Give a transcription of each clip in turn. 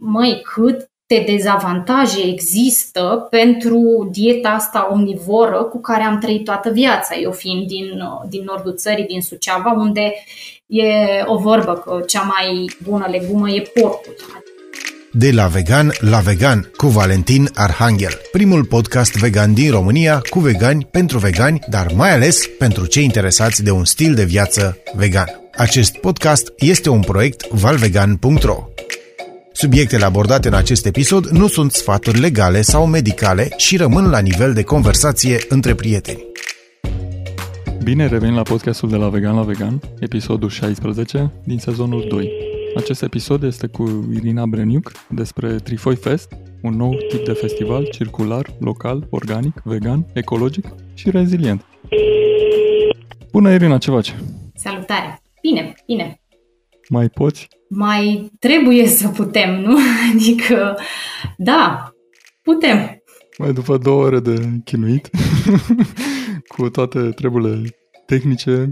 măi, cât de dezavantaje există pentru dieta asta omnivoră cu care am trăit toată viața. Eu fiind din, din nordul țării, din Suceava, unde e o vorbă că cea mai bună legumă e porcul. De la vegan la vegan cu Valentin Arhanghel, primul podcast vegan din România cu vegani pentru vegani, dar mai ales pentru cei interesați de un stil de viață vegan. Acest podcast este un proiect valvegan.ro. Subiectele abordate în acest episod nu sunt sfaturi legale sau medicale și rămân la nivel de conversație între prieteni. Bine revenim la podcastul de la Vegan la Vegan, episodul 16 din sezonul 2. Acest episod este cu Irina Breniuc despre Trifoi Fest, un nou tip de festival circular, local, organic, vegan, ecologic și rezilient. Bună Irina, ce faci? Salutare! Bine, bine! Mai poți? Mai trebuie să putem, nu? Adică, da, putem. Mai după două ore de chinuit, cu toate treburile tehnice,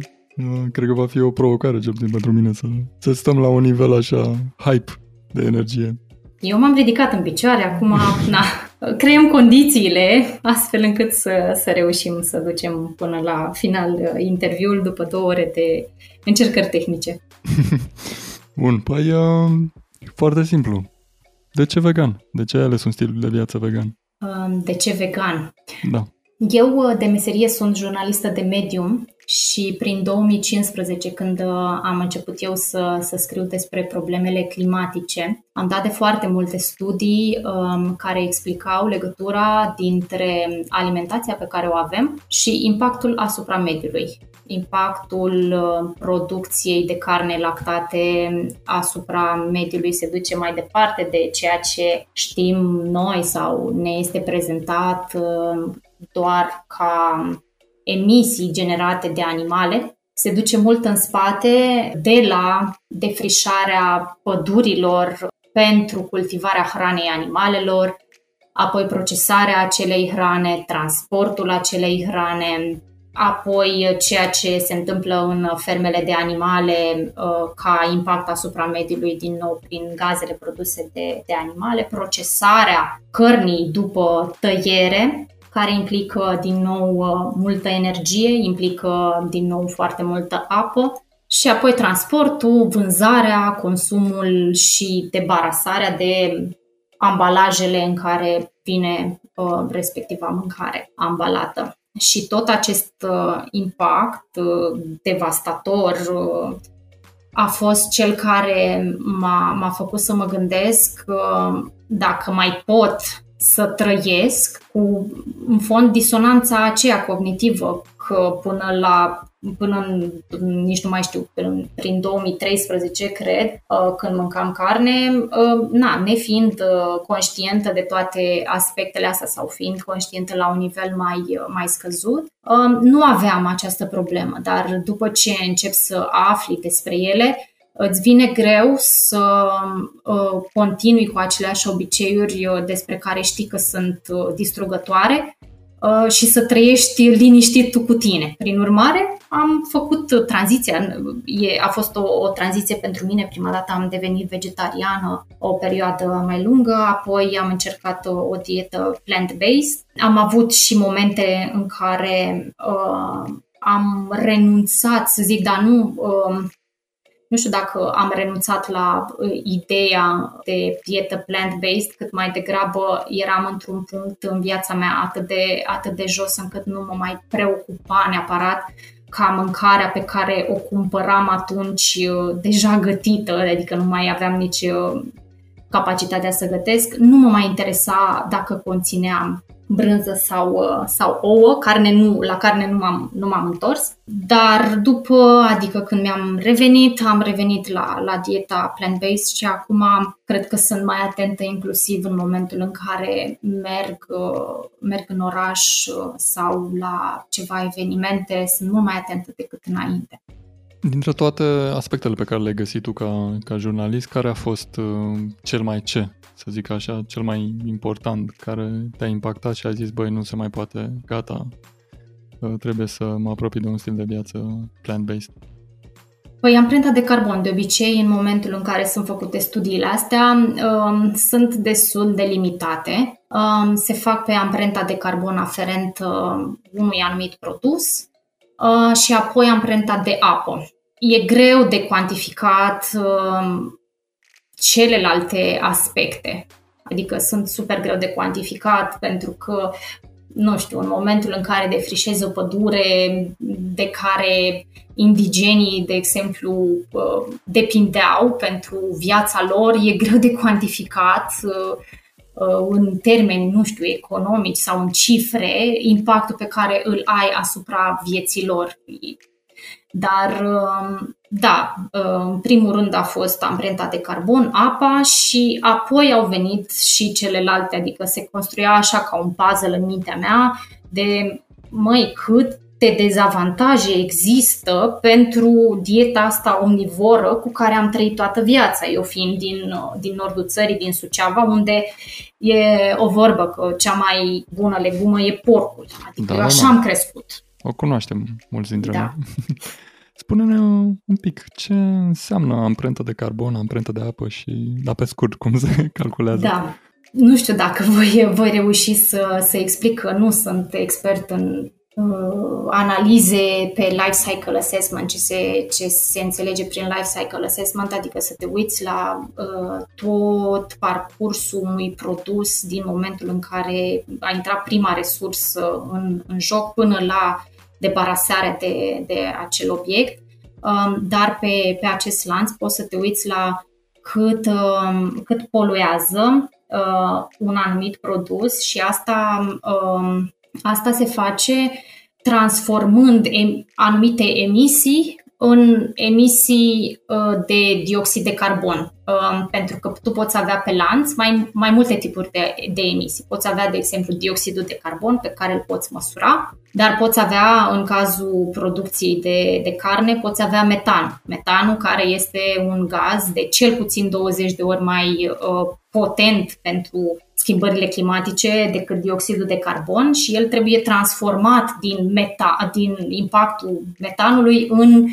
cred că va fi o provocare, cel puțin pentru mine, să, să stăm la un nivel așa hype de energie. Eu m-am ridicat în picioare, acum na, creăm condițiile astfel încât să, să reușim să ducem până la final uh, interviul după două ore de încercări tehnice. Bun, păi uh, foarte simplu. De ce vegan? De ce ai ales un stil de viață vegan? Um, de ce vegan? Da. Eu uh, de meserie sunt jurnalistă de medium și prin 2015, când uh, am început eu să, să scriu despre problemele climatice, am dat de foarte multe studii um, care explicau legătura dintre alimentația pe care o avem și impactul asupra mediului. Impactul uh, producției de carne lactate asupra mediului se duce mai departe de ceea ce știm noi sau ne este prezentat uh, doar ca emisii generate de animale, se duce mult în spate de la defrișarea pădurilor pentru cultivarea hranei animalelor, apoi procesarea acelei hrane, transportul acelei hrane, apoi ceea ce se întâmplă în fermele de animale uh, ca impact asupra mediului din nou prin gazele produse de, de animale, procesarea cărnii după tăiere, care implică din nou uh, multă energie, implică din nou foarte multă apă și apoi transportul, vânzarea, consumul și debarasarea de ambalajele în care vine uh, respectiva mâncare ambalată. Și tot acest uh, impact uh, devastator uh, a fost cel care m-a, m-a făcut să mă gândesc uh, dacă mai pot să trăiesc cu, în fond, disonanța aceea cognitivă, că până la până în, nici nu mai știu, prin 2013, cred, uh, când mâncam carne, uh, na, nefiind uh, conștientă de toate aspectele astea sau fiind conștientă la un nivel mai, mai scăzut, nu aveam această problemă, dar după ce încep să afli despre ele, îți vine greu să uh, continui cu aceleași obiceiuri uh, despre care știi că sunt uh, distrugătoare uh, și să trăiești liniștit tu cu tine. Prin urmare, am făcut tranziția. E, a fost o, o tranziție pentru mine. Prima dată am devenit vegetariană o perioadă mai lungă, apoi am încercat o, o dietă plant-based. Am avut și momente în care uh, am renunțat, să zic, dar nu uh, nu știu dacă am renunțat la uh, ideea de dietă plant-based, cât mai degrabă eram într-un punct în viața mea atât de, atât de jos încât nu mă mai preocupa neapărat ca mâncarea pe care o cumpăram atunci uh, deja gătită, adică nu mai aveam nici uh, capacitatea să gătesc, nu mă mai interesa dacă conținea brânză sau, uh, sau ouă, carne nu, la carne nu m-am, nu m-am întors, dar după, adică când mi-am revenit, am revenit la, la dieta plant-based și acum cred că sunt mai atentă inclusiv în momentul în care merg, uh, merg în oraș uh, sau la ceva evenimente, sunt mult mai atentă decât înainte. Dintre toate aspectele pe care le-ai găsit tu ca, ca jurnalist, care a fost uh, cel mai ce, să zic așa, cel mai important, care te-a impactat și ai zis, băi, nu se mai poate, gata, uh, trebuie să mă apropii de un stil de viață plant-based? Păi amprenta de carbon, de obicei, în momentul în care sunt făcute studiile astea, um, sunt destul de limitate. Um, se fac pe amprenta de carbon aferent uh, unui anumit produs uh, și apoi amprenta de apă. E greu de cuantificat um, celelalte aspecte. Adică sunt super greu de cuantificat pentru că nu știu, în momentul în care defrișezi o pădure de care indigenii, de exemplu, uh, depindeau pentru viața lor, e greu de cuantificat uh, uh, în termeni, nu știu, economici sau în cifre, impactul pe care îl ai asupra vieții lor. Dar, um, da, în primul rând a fost amprenta de carbon, apa și apoi au venit și celelalte, adică se construia așa ca un puzzle în mintea mea de, măi, cât de dezavantaje există pentru dieta asta omnivoră cu care am trăit toată viața, eu fiind din, din nordul țării, din Suceava, unde e o vorbă că cea mai bună legumă e porcul. Adică da, eu așa da. am crescut. O cunoaștem mulți dintre da. noi. Spune-ne un pic ce înseamnă amprenta de carbon, amprenta de apă și, da, pe scurt, cum se calculează. Da. Nu știu dacă voi, voi reuși să, să explic că nu sunt expert în uh, analize pe life cycle assessment, ce se, ce se înțelege prin life cycle assessment, adică să te uiți la uh, tot parcursul unui produs din momentul în care a intrat prima resursă în, în joc până la debarasare de, de acel obiect, um, dar pe, pe acest lanț poți să te uiți la cât, um, cât poluează uh, un anumit produs și asta, um, asta se face transformând em, anumite emisii în emisii uh, de dioxid de carbon. Um, pentru că tu poți avea pe lanț mai, mai multe tipuri de, de emisii. Poți avea, de exemplu, dioxidul de carbon pe care îl poți măsura, dar poți avea, în cazul producției de, de carne, poți avea metan. Metanul care este un gaz de cel puțin 20 de ori mai uh, potent pentru schimbările climatice decât dioxidul de carbon și el trebuie transformat din, meta, din impactul metanului în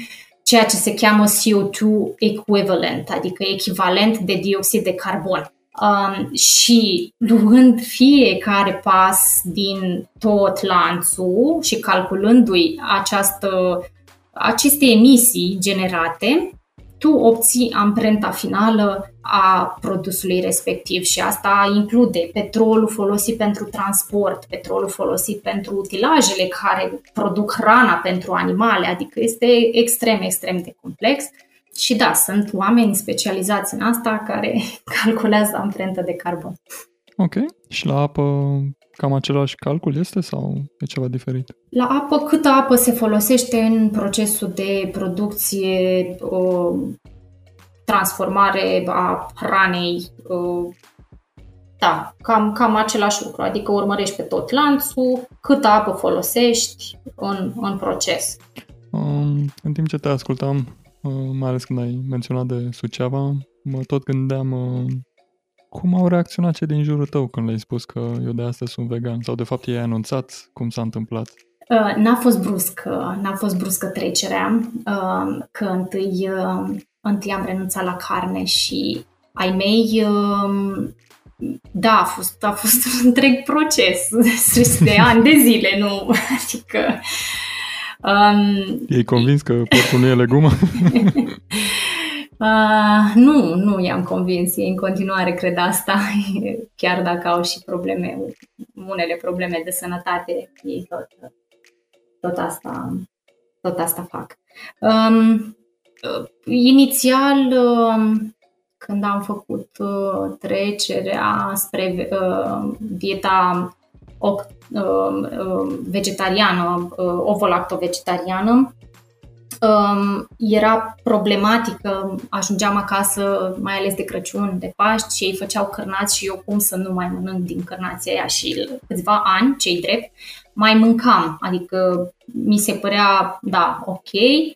ceea ce se cheamă CO2 equivalent, adică echivalent de dioxid de carbon. Um, și luând fiecare pas din tot lanțul și calculându-i această, aceste emisii generate, tu obții amprenta finală a produsului respectiv și asta include petrolul folosit pentru transport, petrolul folosit pentru utilajele care produc hrana pentru animale, adică este extrem, extrem de complex. Și da, sunt oameni specializați în asta care calculează amprenta de carbon. Ok. Și la apă cam același calcul este sau e ceva diferit? La apă, câtă apă se folosește în procesul de producție, o transformare a hranei, o, da, cam, cam același lucru, adică urmărești pe tot lanțul, câtă apă folosești în, în proces. Um, în timp ce te ascultam, uh, mai ales când ai menționat de Suceava, mă tot gândeam uh, cum au reacționat cei din jurul tău când le-ai spus că eu de astăzi sunt vegan? Sau de fapt ei anunțat cum s-a întâmplat? Uh, n-a fost bruscă, n-a fost bruscă trecerea, uh, că întâi, uh, întâi am renunțat la carne și ai mei, uh, da, a fost, a fost un întreg proces de ani de zile, nu, adică... Um, Ei convins că portul nu e legumă? Uh, nu, nu i-am convins. Ei în continuare cred asta, chiar dacă au și probleme, unele probleme de sănătate, ei tot, tot asta, tot asta fac. Um, inițial, um, când am făcut uh, trecerea spre uh, dieta uh, uh, vegetariană, uh, ovo-lacto-vegetariană, um, era problematică, ajungeam acasă, mai ales de Crăciun, de Paști, și ei făceau cărnați și eu cum să nu mai mănânc din cărnația aia și câțiva ani, cei drept, mai mâncam, adică mi se părea, da, ok, uh,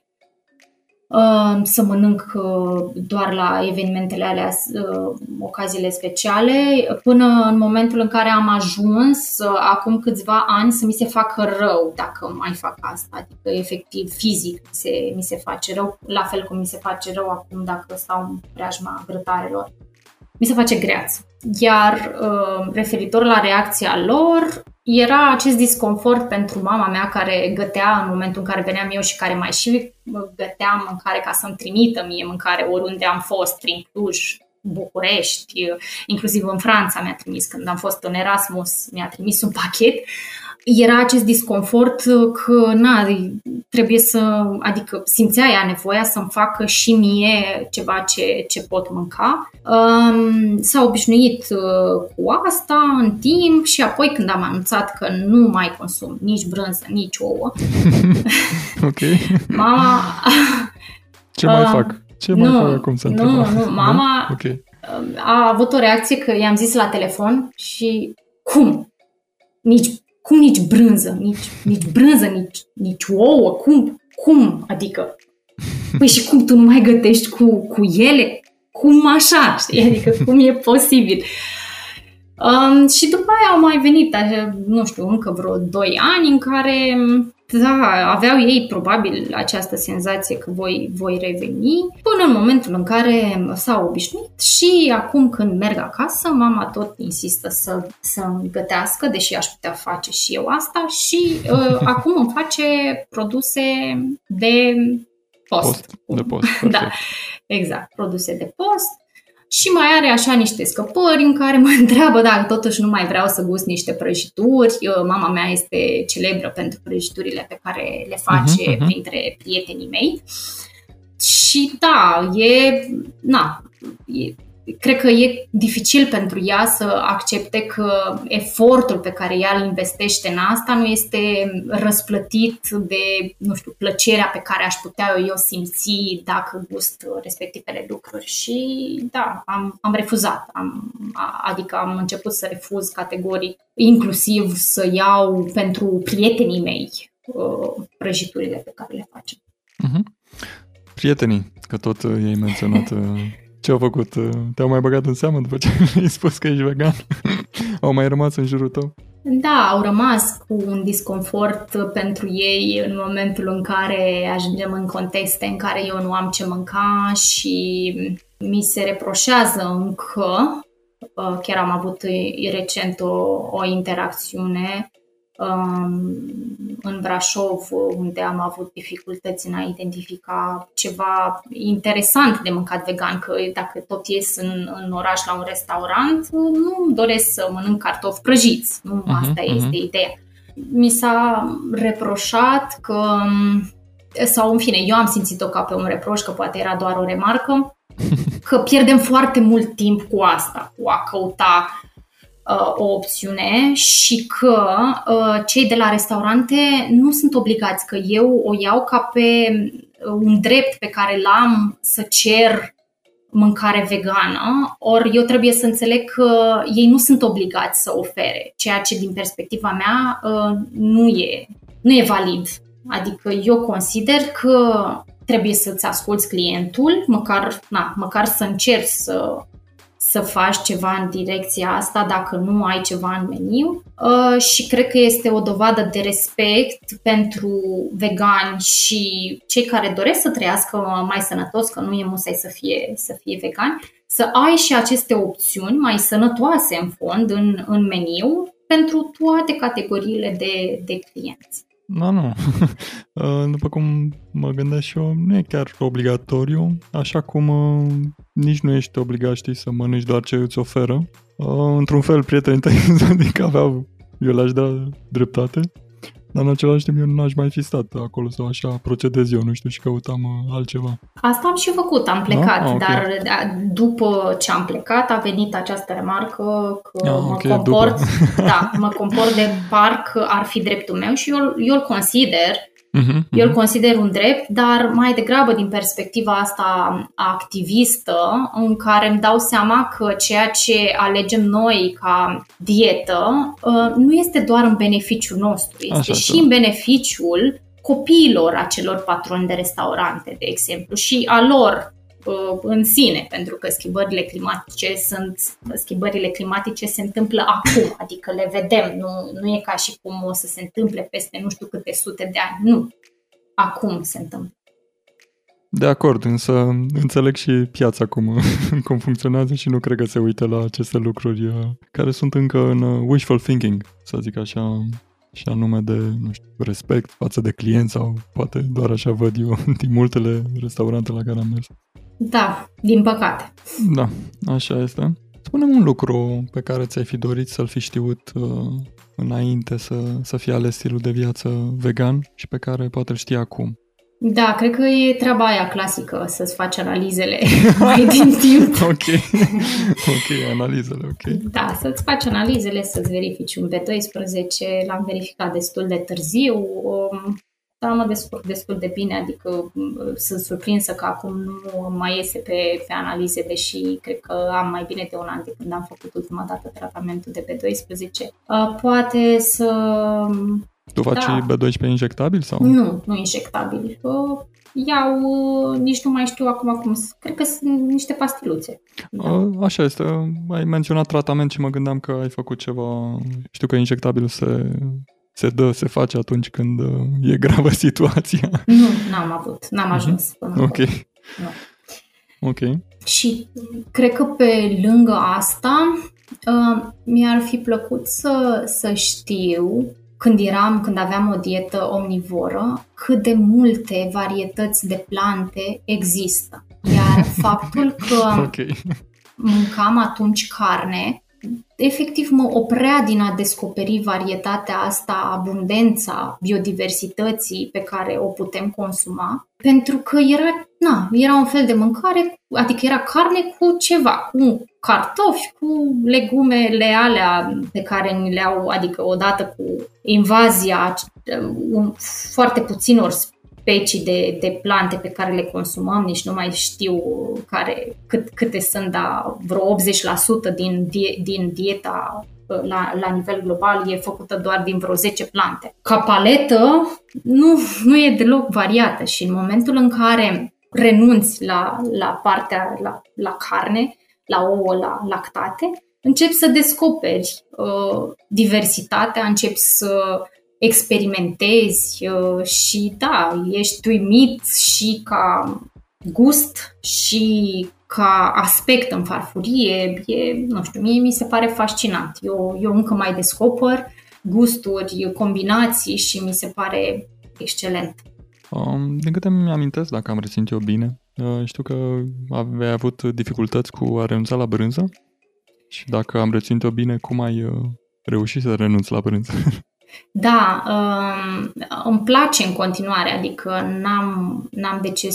să mănânc uh, doar la evenimentele alea, uh, ocaziile speciale, până în momentul în care am ajuns, acum câțiva ani, să mi se facă rău dacă mai fac asta, adică efectiv fizic se, mi se face rău, la fel cum mi se face rău acum dacă stau în preajma grătarelor. Mi se face greață. Iar referitor la reacția lor, era acest disconfort pentru mama mea care gătea în momentul în care veneam eu și care mai și găteam mâncare ca să-mi trimită mie mâncare oriunde am fost, prin Cluj, București, inclusiv în Franța mi-a trimis, când am fost în Erasmus, mi-a trimis un pachet. Uh, era acest disconfort că, na, trebuie să, adică simțea ea nevoia să-mi facă și mie ceva ce, ce pot mânca. Um, s-a obișnuit uh, cu asta în timp și apoi când am anunțat că nu mai consum nici brânză, nici ouă. ok. Mama... Ce mai uh, fac? Ce nu, mai fac acum să Nu, nu, mama nu? Okay. a avut o reacție că i-am zis la telefon și cum? Nici cum nici brânză, nici, nici brânză, nici, nici ouă, cum, cum, adică, păi și cum tu nu mai gătești cu, cu ele? Cum așa, știi? Adică cum e posibil? Um, și după aia au mai venit, așa, nu știu, încă vreo 2 ani în care da, aveau ei probabil această senzație că voi, voi reveni, până în momentul în care s-au obișnuit și acum când merg acasă, mama tot insistă să, să îmi gătească, deși aș putea face și eu asta și uh, acum îmi face produse de post. post de post, da, exact, produse de post și mai are așa niște scăpări în care mă întreabă dacă totuși nu mai vreau să gust niște prăjituri. Mama mea este celebră pentru prăjiturile pe care le face uh-huh, uh-huh. printre prietenii mei. Și da, e, na, e, cred că e dificil pentru ea să accepte că efortul pe care ea îl investește în asta nu este răsplătit de, nu știu, plăcerea pe care aș putea eu simți dacă gust respectivele lucruri. Și da, am, am refuzat, am, adică am început să refuz categoric, inclusiv să iau pentru prietenii mei uh, prăjiturile pe care le facem. Uh-huh. Prietenii, că tot uh, ei menționat uh, ce au făcut? Te-au mai băgat în seamă după ce ai spus că ești vegan? au mai rămas în jurul tău? Da, au rămas cu un disconfort pentru ei în momentul în care ajungem în contexte în care eu nu am ce mânca și mi se reproșează încă. Chiar am avut recent o, o interacțiune în Brașov, unde am avut dificultăți în a identifica ceva interesant de mâncat vegan, că dacă tot ies în, în oraș la un restaurant, nu doresc să mănânc cartofi prăjiți. Nu uh-huh, asta uh-huh. este ideea. Mi s-a reproșat că, sau în fine, eu am simțit-o ca pe un reproș, că poate era doar o remarcă, că pierdem foarte mult timp cu asta, cu a căuta uh, o opțiune și că uh, cei de la restaurante nu sunt obligați, că eu o iau ca pe uh, un drept pe care l-am să cer mâncare vegană, ori eu trebuie să înțeleg că ei nu sunt obligați să ofere, ceea ce din perspectiva mea uh, nu e, nu e valid. Adică eu consider că trebuie să-ți asculți clientul, măcar, na, măcar să încerci să să faci ceva în direcția asta dacă nu ai ceva în meniu uh, și cred că este o dovadă de respect pentru vegani și cei care doresc să trăiască mai sănătos, că nu e musai să fie, să fie vegani, să ai și aceste opțiuni mai sănătoase în fond în, în meniu pentru toate categoriile de, de clienți. Da, nu. Uh, după cum mă gândesc și eu, nu e chiar obligatoriu, așa cum uh, nici nu ești obligat, știi, să mănânci doar ce îți oferă. Uh, într-un fel, prietenii tăi adică aveau, eu le-aș da dreptate, dar în același timp eu nu aș mai fi stat acolo sau așa procedez eu, nu știu, și căutam uh, altceva. Asta am și făcut, am plecat, da? ah, okay. dar da, după ce am plecat a venit această remarcă că ah, mă okay, comport, da, mă comport de parc ar fi dreptul meu și eu, eu îl consider Uh-huh, Eu îl consider un drept, dar mai degrabă din perspectiva asta activistă, în care îmi dau seama că ceea ce alegem noi ca dietă uh, nu este doar în beneficiul nostru, este Așa, și în beneficiul copiilor acelor patroni de restaurante, de exemplu, și a lor. uh, în sine, pentru că schimbările climatice sunt schimbările climatice se întâmplă acum, adică le vedem, nu, nu e ca și cum o să se întâmple peste nu știu câte sute de ani, nu. Acum se întâmplă. De acord, însă înțeleg și piața cum, cum funcționează și nu cred că se uită la aceste lucruri uh, care sunt încă în uh, wishful thinking, să zic așa, și anume de, nu știu, respect față de client sau poate doar așa văd eu din multele restaurante la care am mers. Da, din păcate. Da, așa este. Spune-mi un lucru pe care ți-ai fi dorit să-l fi știut uh, înainte să, să fie ales stilul de viață vegan și pe care poate îl știi acum. Da, cred că e treaba aia clasică să-ți faci analizele mai din timp. ok, ok, analizele, ok. Da, să-ți faci analizele, să-ți verifici un B12, l-am verificat destul de târziu, um, dar mă descurc destul de bine, adică um, sunt surprinsă că acum nu mai iese pe, pe analize, deși cred că am mai bine de un an de când am făcut ultima dată tratamentul de B12. Uh, poate să tu faci da. B12 injectabil sau? Nu, nu injectabil. Iau, nici nu mai știu acum cum, cred că sunt niște pastiluțe. Da. Așa este. Ai menționat tratament și mă gândeam că ai făcut ceva, știu că injectabil se, se dă, se face atunci când e gravă situația. Nu, n-am avut, n-am ajuns până Ok. Nu. Ok. Și cred că pe lângă asta uh, mi-ar fi plăcut să, să știu când eram, când aveam o dietă omnivoră, cât de multe varietăți de plante există. Iar faptul că okay. mâncam atunci carne, efectiv mă oprea din a descoperi varietatea asta, abundența biodiversității pe care o putem consuma, pentru că era, na, era un fel de mâncare, adică era carne cu ceva, cu cartofi, cu legumele alea pe care ni le-au, adică odată cu invazia un, foarte puținor specii de, de plante pe care le consumăm, nici nu mai știu care, cât, câte sunt, dar vreo 80% din, din dieta la, la nivel global e făcută doar din vreo 10 plante. Ca paletă nu, nu e deloc variată și în momentul în care renunți la, la partea, la, la carne, la ouă, la lactate, începi să descoperi uh, diversitatea, începi să experimentezi uh, și da, ești uimit și ca gust și ca aspect în farfurie, e, nu știu, mie mi se pare fascinant. Eu, eu încă mai descoper gusturi, combinații și mi se pare excelent. Um, din câte mi amintesc, dacă am reținut eu bine, uh, știu că aveai avut dificultăți cu a renunța la brânză și dacă am reținut eu bine, cum ai uh, reușit să renunți la brânză? Da, um, îmi place în continuare, adică n-am, n-am de ce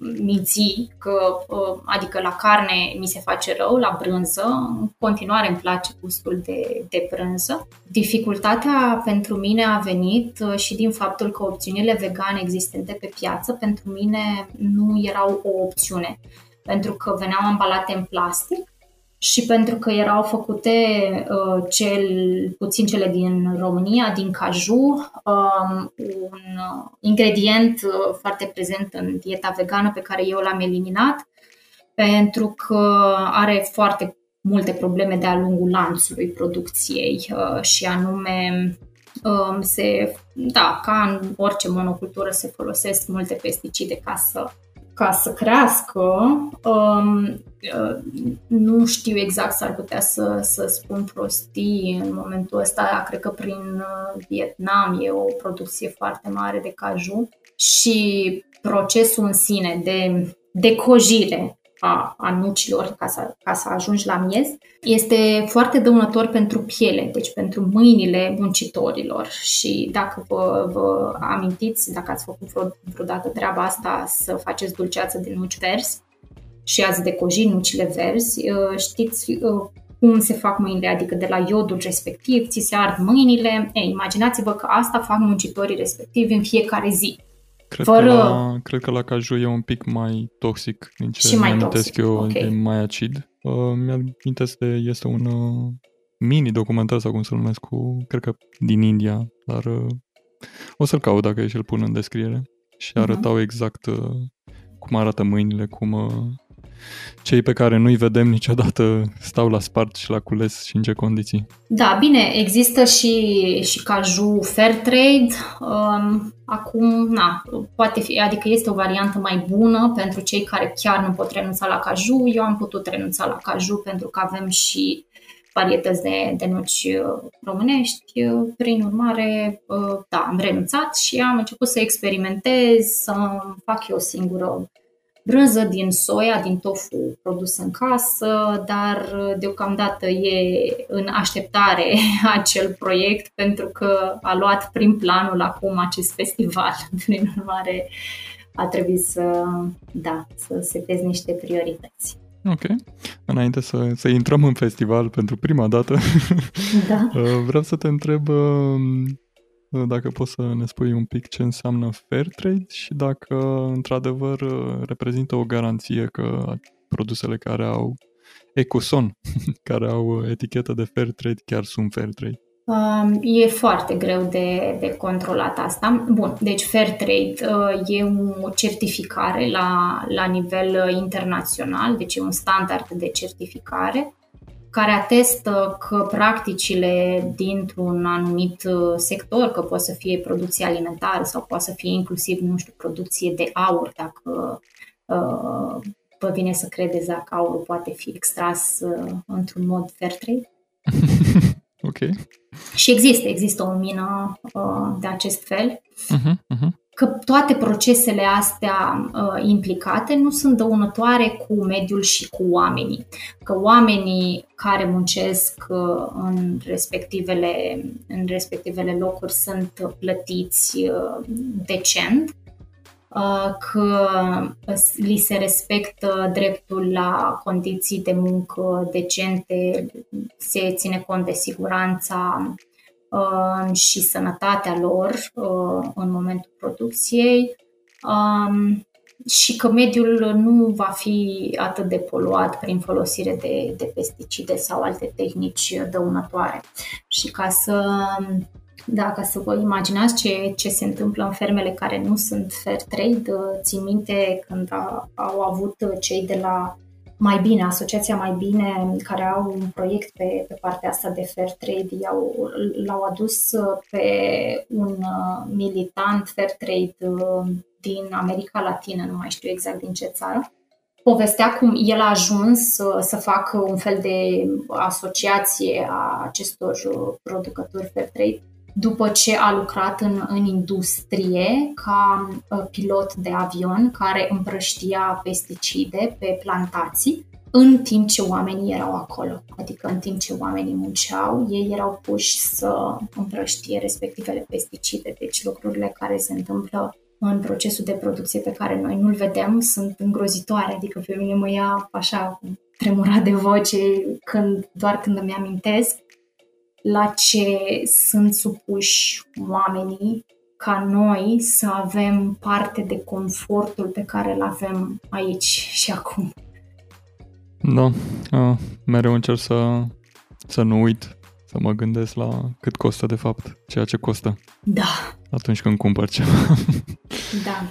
minți că, uh, adică la carne mi se face rău, la brânză, în continuare îmi place gustul de, de brânză. Dificultatea pentru mine a venit uh, și din faptul că opțiunile vegane existente pe piață pentru mine nu erau o opțiune, pentru că veneau ambalate în plastic și pentru că erau făcute uh, cel puțin cele din România, din caju, um, un ingredient uh, foarte prezent în dieta vegană pe care eu l-am eliminat pentru că are foarte multe probleme de-a lungul lanțului producției uh, și anume um, se, da, ca în orice monocultură se folosesc multe pesticide ca să ca să crească, um, uh, nu știu exact, s-ar putea să, să spun prostii în momentul ăsta, cred că prin uh, Vietnam e o producție foarte mare de caju și procesul în sine de decojire a, a nucilor ca să, ca să ajungi la miez, este foarte dăunător pentru piele, deci pentru mâinile muncitorilor. Și dacă vă, vă amintiți, dacă ați făcut vreo, vreodată treaba asta, să faceți dulceață de nuci verzi și ați decoji nucile verzi, uh, știți uh, cum se fac mâinile, adică de la iodul respectiv, ți se ard mâinile. Ei, imaginați-vă că asta fac muncitorii respectivi în fiecare zi. Cred, Fără... că la, cred că la caju e un pic mai toxic din ce și mai amintesc toxic. eu, okay. e mai acid. Uh, mi-amintesc de, este un uh, mini documentar sau cum să numesc, cu, cred că din India, dar uh, O să-l caut dacă e și-l pun în descriere. Și mhm. arătau uh-huh. exact uh, cum arată mâinile, cum uh, cei pe care nu-i vedem niciodată stau la spart și la cules și în ce condiții. Da, bine, există și, și caju fair trade. Um, acum, na, poate fi, adică este o variantă mai bună pentru cei care chiar nu pot renunța la caju. Eu am putut renunța la caju pentru că avem și varietăți de, de nuci uh, românești. Uh, prin urmare, uh, da, am renunțat și am început să experimentez, să fac eu singură brânză din soia, din tofu produs în casă, dar deocamdată e în așteptare acel proiect pentru că a luat prin planul acum acest festival. Prin urmare, a trebuit să, da, să setez niște priorități. Ok. Înainte să, să intrăm în festival pentru prima dată, da. vreau să te întreb dacă poți să ne spui un pic ce înseamnă fair trade și dacă într-adevăr reprezintă o garanție că produsele care au Ecoson, care au etichetă de fair trade, chiar sunt fair trade. Um, e foarte greu de, de controlat asta. Bun, deci Fair Trade uh, e o certificare la, la nivel internațional, deci e un standard de certificare care atestă că practicile dintr-un anumit uh, sector, că poate să fie producție alimentară sau poate să fie inclusiv, nu știu, producție de aur, dacă uh, vă vine să credeți dacă aurul poate fi extras uh, într-un mod fair trade. ok. Și există, există o mină uh, de acest fel. Uh-huh, uh-huh că toate procesele astea uh, implicate nu sunt dăunătoare cu mediul și cu oamenii. Că oamenii care muncesc uh, în, respectivele, în respectivele locuri sunt plătiți uh, decent, uh, că li se respectă dreptul la condiții de muncă decente, se ține cont de siguranța uh, și sănătatea lor uh, în momentul producției um, și că mediul nu va fi atât de poluat prin folosire de, de pesticide sau alte tehnici dăunătoare. Și ca să da, ca să vă imaginați ce, ce se întâmplă în fermele care nu sunt fair trade, țin minte când a, au avut cei de la mai bine, asociația mai bine, care au un proiect pe, pe partea asta de fair trade, i-au, l-au adus uh, pe un uh, militant fair trade uh, din America Latină, nu mai știu exact din ce țară. Povestea cum el a ajuns să, să facă un fel de asociație a acestor producători fair trade după ce a lucrat în, în industrie ca uh, pilot de avion care împrăștia pesticide pe plantații în timp ce oamenii erau acolo. Adică în timp ce oamenii munceau, ei erau puși să împrăștie respectivele pesticide. Deci lucrurile care se întâmplă în procesul de producție pe care noi nu-l vedem sunt îngrozitoare. Adică pe mine mă ia așa tremurat de voce când, doar când îmi amintesc la ce sunt supuși oamenii ca noi să avem parte de confortul pe care îl avem aici și acum. Da, a, mereu încerc să, să nu uit, să mă gândesc la cât costă de fapt ceea ce costă. Da. Atunci când cumpăr ceva. Da.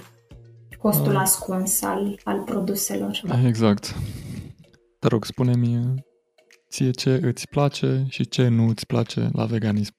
Costul a. ascuns al, al produselor. Exact. Te rog, spune-mi ție ce îți place și ce nu îți place la veganism?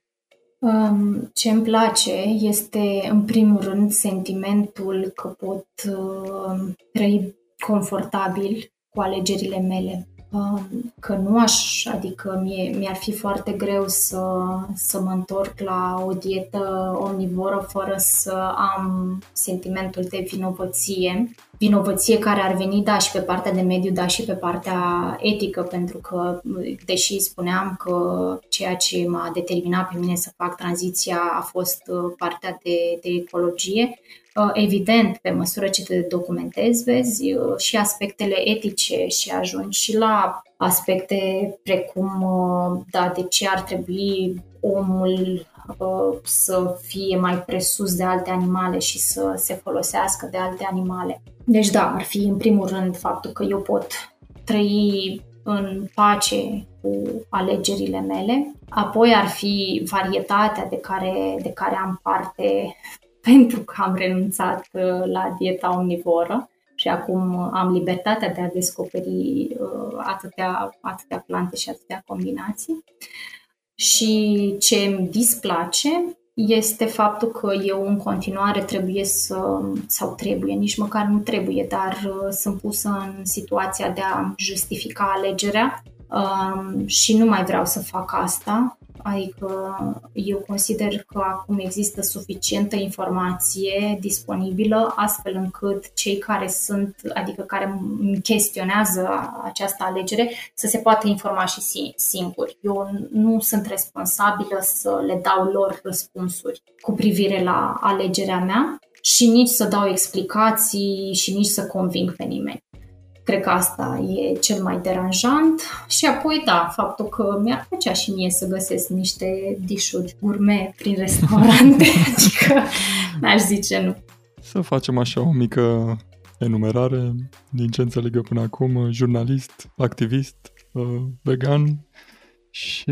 Um, ce îmi place este, în primul rând, sentimentul că pot uh, trăi confortabil cu alegerile mele. Um, că nu aș, adică mie, mi-ar fi foarte greu să, să mă întorc la o dietă omnivoră fără să am sentimentul de vinovăție. Vinovăție care ar veni, da, și pe partea de mediu, da, și pe partea etică, pentru că, deși spuneam că ceea ce m-a determinat pe mine să fac tranziția a fost uh, partea de, de ecologie, Uh, evident, pe măsură ce te documentezi, vezi uh, și aspectele etice și ajungi și la aspecte precum uh, da, de ce ar trebui omul să fie mai presus de alte animale și să se folosească de alte animale. Deci da, ar fi în primul rând faptul că eu pot trăi în pace cu alegerile mele. Apoi ar fi varietatea de care, de care am parte pentru că am renunțat uh, la dieta omnivoră și acum am libertatea de a descoperi uh, atâtea, atâtea plante și atâtea combinații. Și ce îmi displace este faptul că eu în continuare trebuie să, sau trebuie, nici măcar nu trebuie, dar uh, sunt pusă în situația de a justifica alegerea um, și nu mai vreau să fac asta. Adică eu consider că acum există suficientă informație disponibilă astfel încât cei care sunt, adică care chestionează această alegere să se poată informa și singuri. Eu nu sunt responsabilă să le dau lor răspunsuri cu privire la alegerea mea și nici să dau explicații și nici să conving pe nimeni. Cred că asta e cel mai deranjant și apoi, da, faptul că mi-ar plăcea și mie să găsesc niște dișuri gourmet prin restaurante, adică n-aș zice nu. Să facem așa o mică enumerare din ce înțeleg eu până acum, jurnalist, activist, uh, vegan și...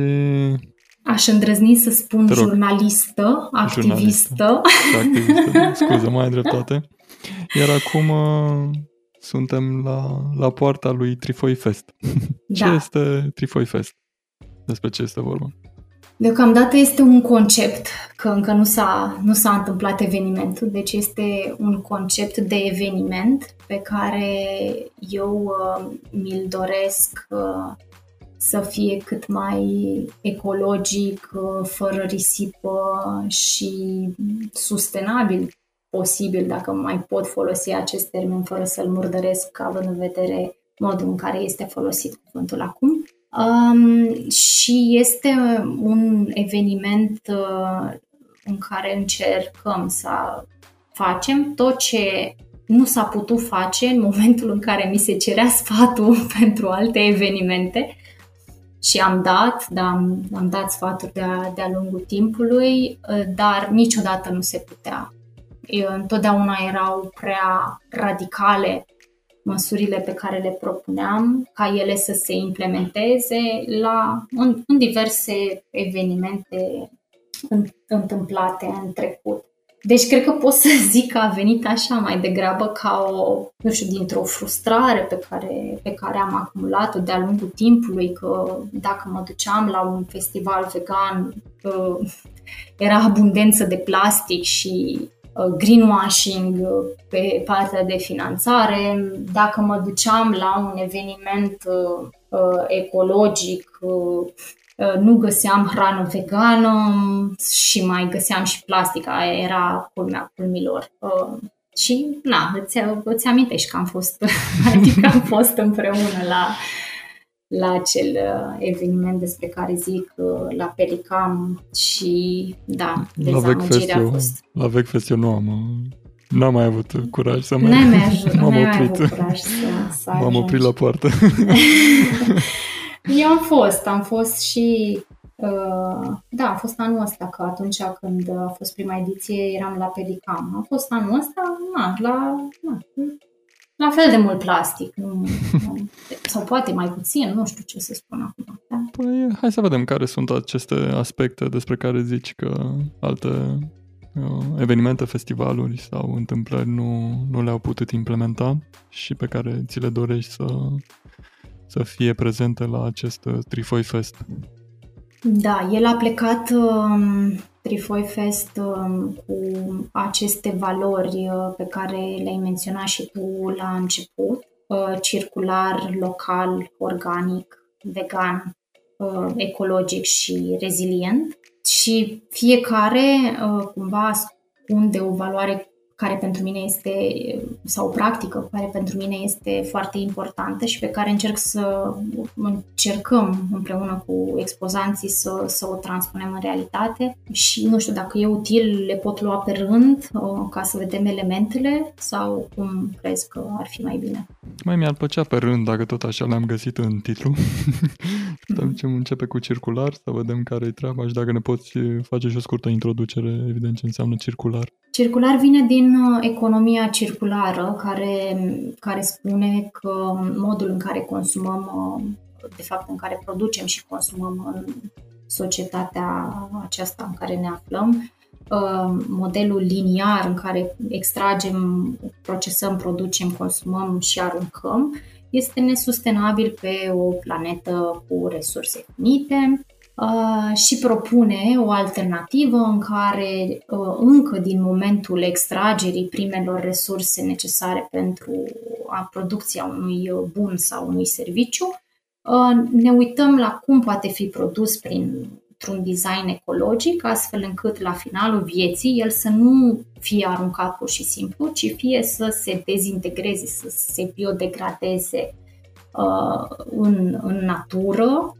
Aș îndrăzni să spun jurnalistă, activistă. Jurnalistă, activistă, scuză, mai dreptate. Iar acum uh, suntem la, la poarta lui Trifoi Fest. Da. Ce este Trifoi Fest? Despre ce este vorba? Deocamdată este un concept, că încă nu s-a, nu s-a întâmplat evenimentul, deci este un concept de eveniment pe care eu uh, mi-l doresc uh, să fie cât mai ecologic, uh, fără risipă și sustenabil posibil, dacă mai pot folosi acest termen fără să-l murdăresc, având în vedere modul în care este folosit cuvântul acum. Um, și este un eveniment uh, în care încercăm să facem tot ce nu s-a putut face în momentul în care mi se cerea sfatul pentru alte evenimente și am dat, da, am, am dat sfaturi de-a, de-a lungul timpului, uh, dar niciodată nu se putea întotdeauna erau prea radicale măsurile pe care le propuneam ca ele să se implementeze la, în, în diverse evenimente întâmplate în trecut. Deci cred că pot să zic că a venit așa mai degrabă ca o, nu știu, dintr-o frustrare pe care, pe care am acumulat-o de-a lungul timpului, că dacă mă duceam la un festival vegan, uh, era abundență de plastic și Uh, greenwashing uh, pe partea de finanțare. Dacă mă duceam la un eveniment uh, ecologic, nu găseam hrană vegană și mai găseam și plastic, aia era culmea culmilor. Și, na, îți, îți amintești că am fost, adică am fost împreună la la acel uh, eveniment despre care zic uh, la Pelicam și da, dezamăgirea a fost. La Vec Fest eu nu am uh, N-am mai avut curaj să mai... N-ai mai, aj- m-am n-ai oprit. Mai avut curaj să, să M-am oprit la poartă. Eu am fost, am fost și... Uh, da, a fost anul ăsta, că atunci când a fost prima ediție eram la Pelicam. A fost anul ăsta, na, la... Na, la fel de mult plastic. Nu, nu, sau poate mai puțin, nu știu ce să spun acum. Da? Păi, hai să vedem care sunt aceste aspecte despre care zici că alte uh, evenimente, festivaluri sau întâmplări nu, nu le-au putut implementa și pe care ți le dorești să, să fie prezente la acest uh, Trifoi Fest. Da, el a plecat uh, Trifoi Fest um, cu aceste valori uh, pe care le-ai menționat și tu la început, uh, circular, local, organic, vegan, uh, ecologic și rezilient. Și fiecare cumva ascunde o valoare care pentru mine este, sau o practică care pentru mine este foarte importantă și pe care încerc să încercăm împreună cu expozanții să, să o transpunem în realitate și nu știu dacă e util, le pot lua pe rând ca să vedem elementele sau cum crezi că ar fi mai bine? Mai mi-ar plăcea pe rând, dacă tot așa le-am găsit în titlu. Putem mm-hmm. începe cu circular, să vedem care e treaba și dacă ne poți face și o scurtă introducere, evident, ce înseamnă circular. Circular vine din uh, economia circulară, care, care spune că modul în care consumăm uh, de fapt, în care producem și consumăm în societatea aceasta în care ne aflăm. Uh, modelul liniar în care extragem, procesăm, producem, consumăm și aruncăm este nesustenabil pe o planetă cu resurse finite uh, și propune o alternativă în care uh, încă din momentul extragerii primelor resurse necesare pentru a producția unui bun sau unui serviciu, ne uităm la cum poate fi produs prin într-un design ecologic, astfel încât la finalul vieții el să nu fie aruncat pur și simplu, ci fie să se dezintegreze, să se biodegradeze uh, în, în natură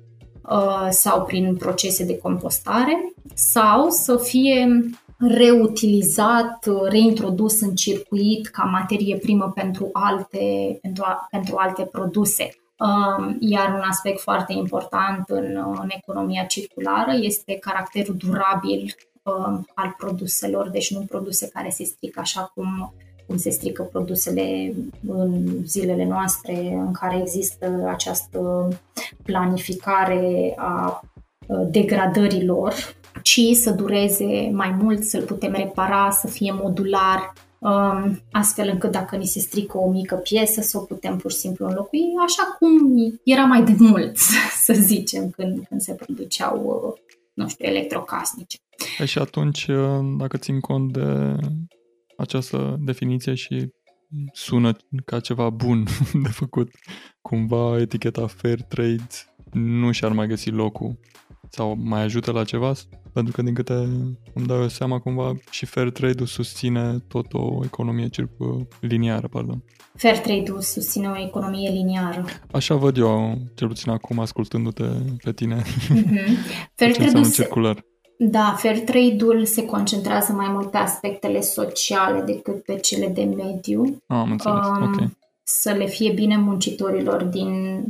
uh, sau prin procese de compostare sau să fie reutilizat, reintrodus în circuit ca materie primă pentru alte, pentru, pentru alte produse. Um, iar un aspect foarte important în, în economia circulară este caracterul durabil um, al produselor, deci nu produse care se strică așa cum, cum se strică produsele în zilele noastre în care există această planificare a degradărilor, ci să dureze mai mult, să-l putem repara, să fie modular, Um, astfel încât dacă ni se strică o mică piesă să o putem pur și simplu înlocui, așa cum era mai de mult, să zicem, când, când se produceau, uh, nu știu, electrocasnice. E și atunci, uh, dacă țin cont de această definiție și sună ca ceva bun de făcut, cumva eticheta fair trade nu și-ar mai găsi locul sau mai ajută la ceva? Pentru că din câte îmi dau eu seama, cumva și fair trade-ul susține tot o economie circu liniară, pardon. Fair trade-ul susține o economie liniară. Așa văd eu, cel puțin acum, ascultându-te pe tine. Mm-hmm. Fair trade-ul circular. Da, fair trade-ul se concentrează mai mult pe aspectele sociale decât pe cele de mediu. Ah, am înțeles, um, ok. Să le fie bine muncitorilor din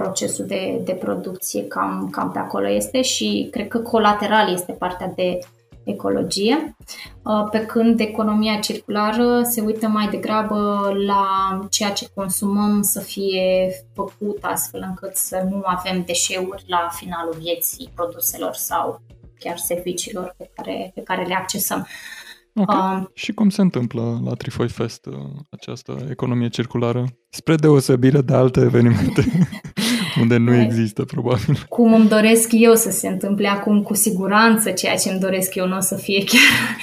procesul de, de producție, cam, cam pe acolo este și cred că colateral este partea de ecologie, uh, pe când economia circulară se uită mai degrabă la ceea ce consumăm să fie făcut astfel încât să nu avem deșeuri la finalul vieții produselor sau chiar serviciilor pe care, pe care le accesăm. Okay. Uh, și cum se întâmplă la Trifoi Fest uh, această economie circulară, spre deosebire de alte evenimente unde nu există, probabil. Cum îmi doresc eu să se întâmple acum, cu siguranță, ceea ce îmi doresc eu nu o să fie chiar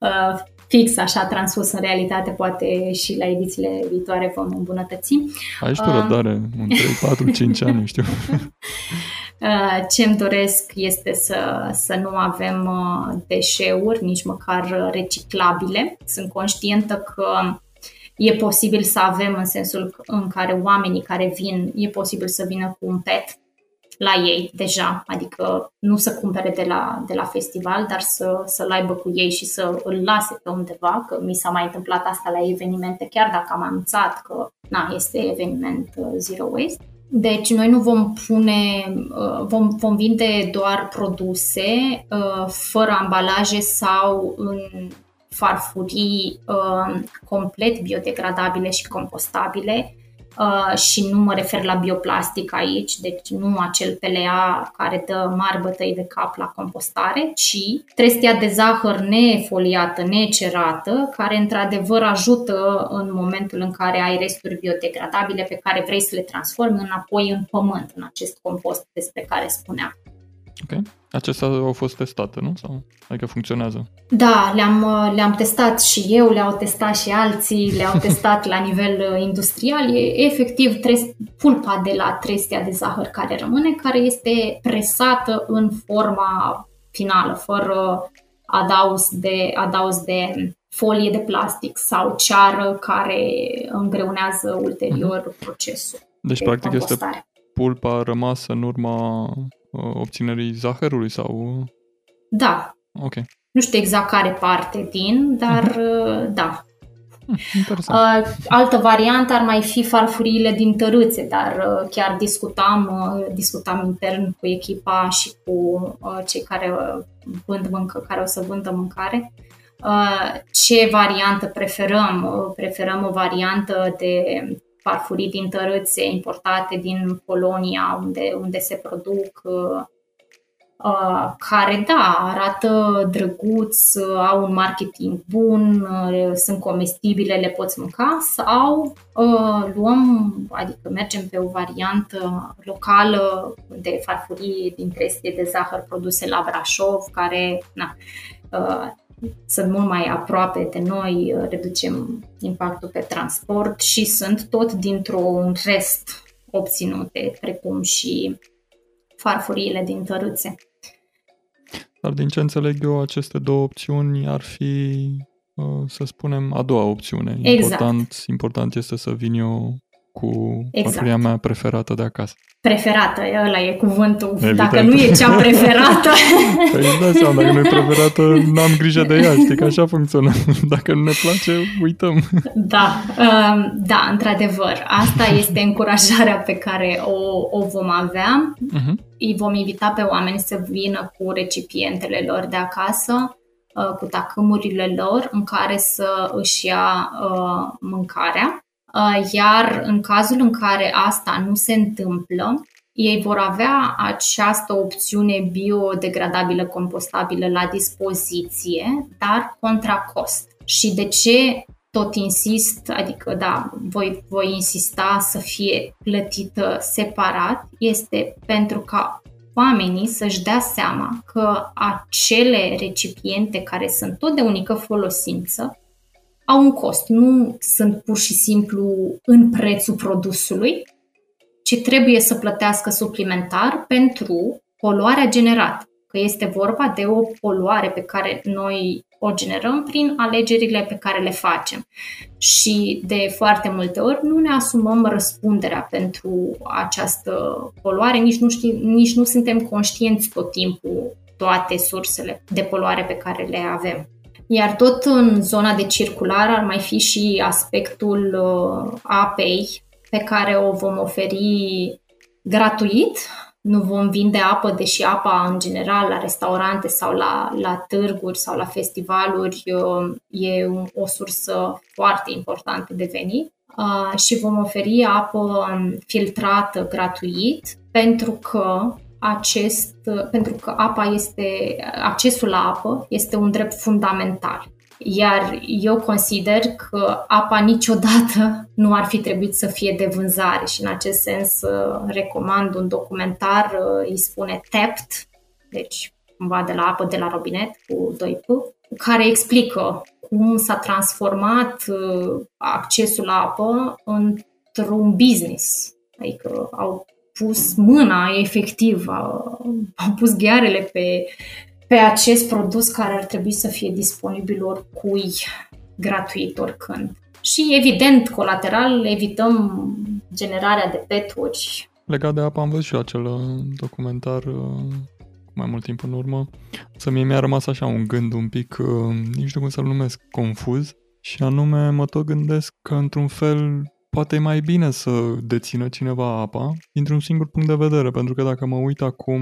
uh, fix așa transpus în realitate, poate și la edițiile viitoare vom îmbunătăți. Ai și tu răbdare, în 3, 4, 5 ani, știu. Uh, ce îmi doresc este să, să nu avem uh, deșeuri, nici măcar reciclabile. Sunt conștientă că e posibil să avem în sensul în care oamenii care vin, e posibil să vină cu un pet la ei deja, adică nu să cumpere de la, de la festival, dar să, să-l aibă cu ei și să îl lase pe undeva, că mi s-a mai întâmplat asta la evenimente, chiar dacă am anunțat că na, este eveniment uh, Zero Waste. Deci noi nu vom pune, uh, vom, vom vinde doar produse uh, fără ambalaje sau în farfurii uh, complet biodegradabile și compostabile uh, și nu mă refer la bioplastic aici, deci nu acel PLA care dă mari bătăi de cap la compostare, ci trestia de zahăr nefoliată, necerată, care într-adevăr ajută în momentul în care ai resturi biodegradabile pe care vrei să le transformi înapoi în pământ, în acest compost despre care spuneam. Ok. Acestea au fost testate, nu? Sau, adică funcționează? Da, le-am, le-am testat și eu, le-au testat și alții, le-au testat la nivel uh, industrial. E efectiv tres, pulpa de la trestia de zahăr care rămâne, care este presată în forma finală, fără adaus de, adaus de folie de plastic sau ceară care îngreunează ulterior uh-huh. procesul. Deci, de practic, compostare. este pulpa rămasă în urma Uh, obținerii zahărului sau... Da. Ok. Nu știu exact care parte din, dar uh-huh. da. Hmm, interesant. Uh, altă variantă ar mai fi farfuriile din tărâțe, dar chiar discutam, discutam intern cu echipa și cu cei care vând mâncă, care o să vândă mâncare. Ce variantă preferăm? Preferăm o variantă de farfurii din tărâțe importate din Polonia, unde, unde se produc Uh, care, da, arată drăguț, uh, au un marketing bun, uh, sunt comestibile, le poți mânca sau luăm, adică mergem pe o variantă locală de farfurii din trestie de zahăr produse la Brașov, care na, sunt mult mai aproape de noi, reducem impactul pe transport și sunt tot dintr-un rest obținute, precum și farfuriile din tărâțe. Dar din ce înțeleg eu, aceste două opțiuni ar fi, uh, să spunem, a doua opțiune. Exact. Important, important este să vin eu cu exact. farfuria mea preferată de acasă. Preferată, ăla e cuvântul. Evident. Dacă nu e cea preferată... păi da seama, dacă nu e preferată, n-am grijă de ea, știi că așa funcționează. Dacă nu ne place, uităm. Da, um, da, într-adevăr. Asta este încurajarea pe care o, o vom avea. Uh-huh. Îi vom invita pe oameni să vină cu recipientele lor de acasă, uh, cu tacâmurile lor în care să își ia uh, mâncarea Uh, iar în cazul în care asta nu se întâmplă, ei vor avea această opțiune biodegradabilă, compostabilă la dispoziție, dar contra cost. Și de ce tot insist, adică da, voi, voi insista să fie plătită separat, este pentru ca oamenii să-și dea seama că acele recipiente care sunt tot de unică folosință au un cost, nu sunt pur și simplu în prețul produsului, ci trebuie să plătească suplimentar pentru poluarea generată. Că este vorba de o poluare pe care noi o generăm prin alegerile pe care le facem. Și de foarte multe ori nu ne asumăm răspunderea pentru această poluare, nici nu, știm, nici nu suntem conștienți tot timpul toate sursele de poluare pe care le avem. Iar tot în zona de circular ar mai fi și aspectul uh, apei pe care o vom oferi gratuit. Nu vom vinde apă, deși apa în general la restaurante sau la, la târguri sau la festivaluri uh, e o sursă foarte importantă de venit. Uh, și vom oferi apă filtrată gratuit pentru că acest, pentru că apa este, accesul la apă este un drept fundamental. Iar eu consider că apa niciodată nu ar fi trebuit să fie de vânzare și în acest sens uh, recomand un documentar, uh, îi spune Tapped, deci cumva de la apă de la robinet cu 2P, care explică cum s-a transformat uh, accesul la apă într-un business. Adică au pus mâna efectiv, au pus ghearele pe, pe acest produs care ar trebui să fie disponibil oricui gratuit oricând. Și evident, colateral, evităm generarea de peturi. Legat de apă, am văzut și acel uh, documentar uh, mai mult timp în urmă. Să mie mi-a rămas așa un gând un pic, uh, nici știu cum să-l numesc, confuz. Și anume mă tot gândesc că într-un fel poate e mai bine să dețină cineva apa dintr-un singur punct de vedere, pentru că dacă mă uit acum,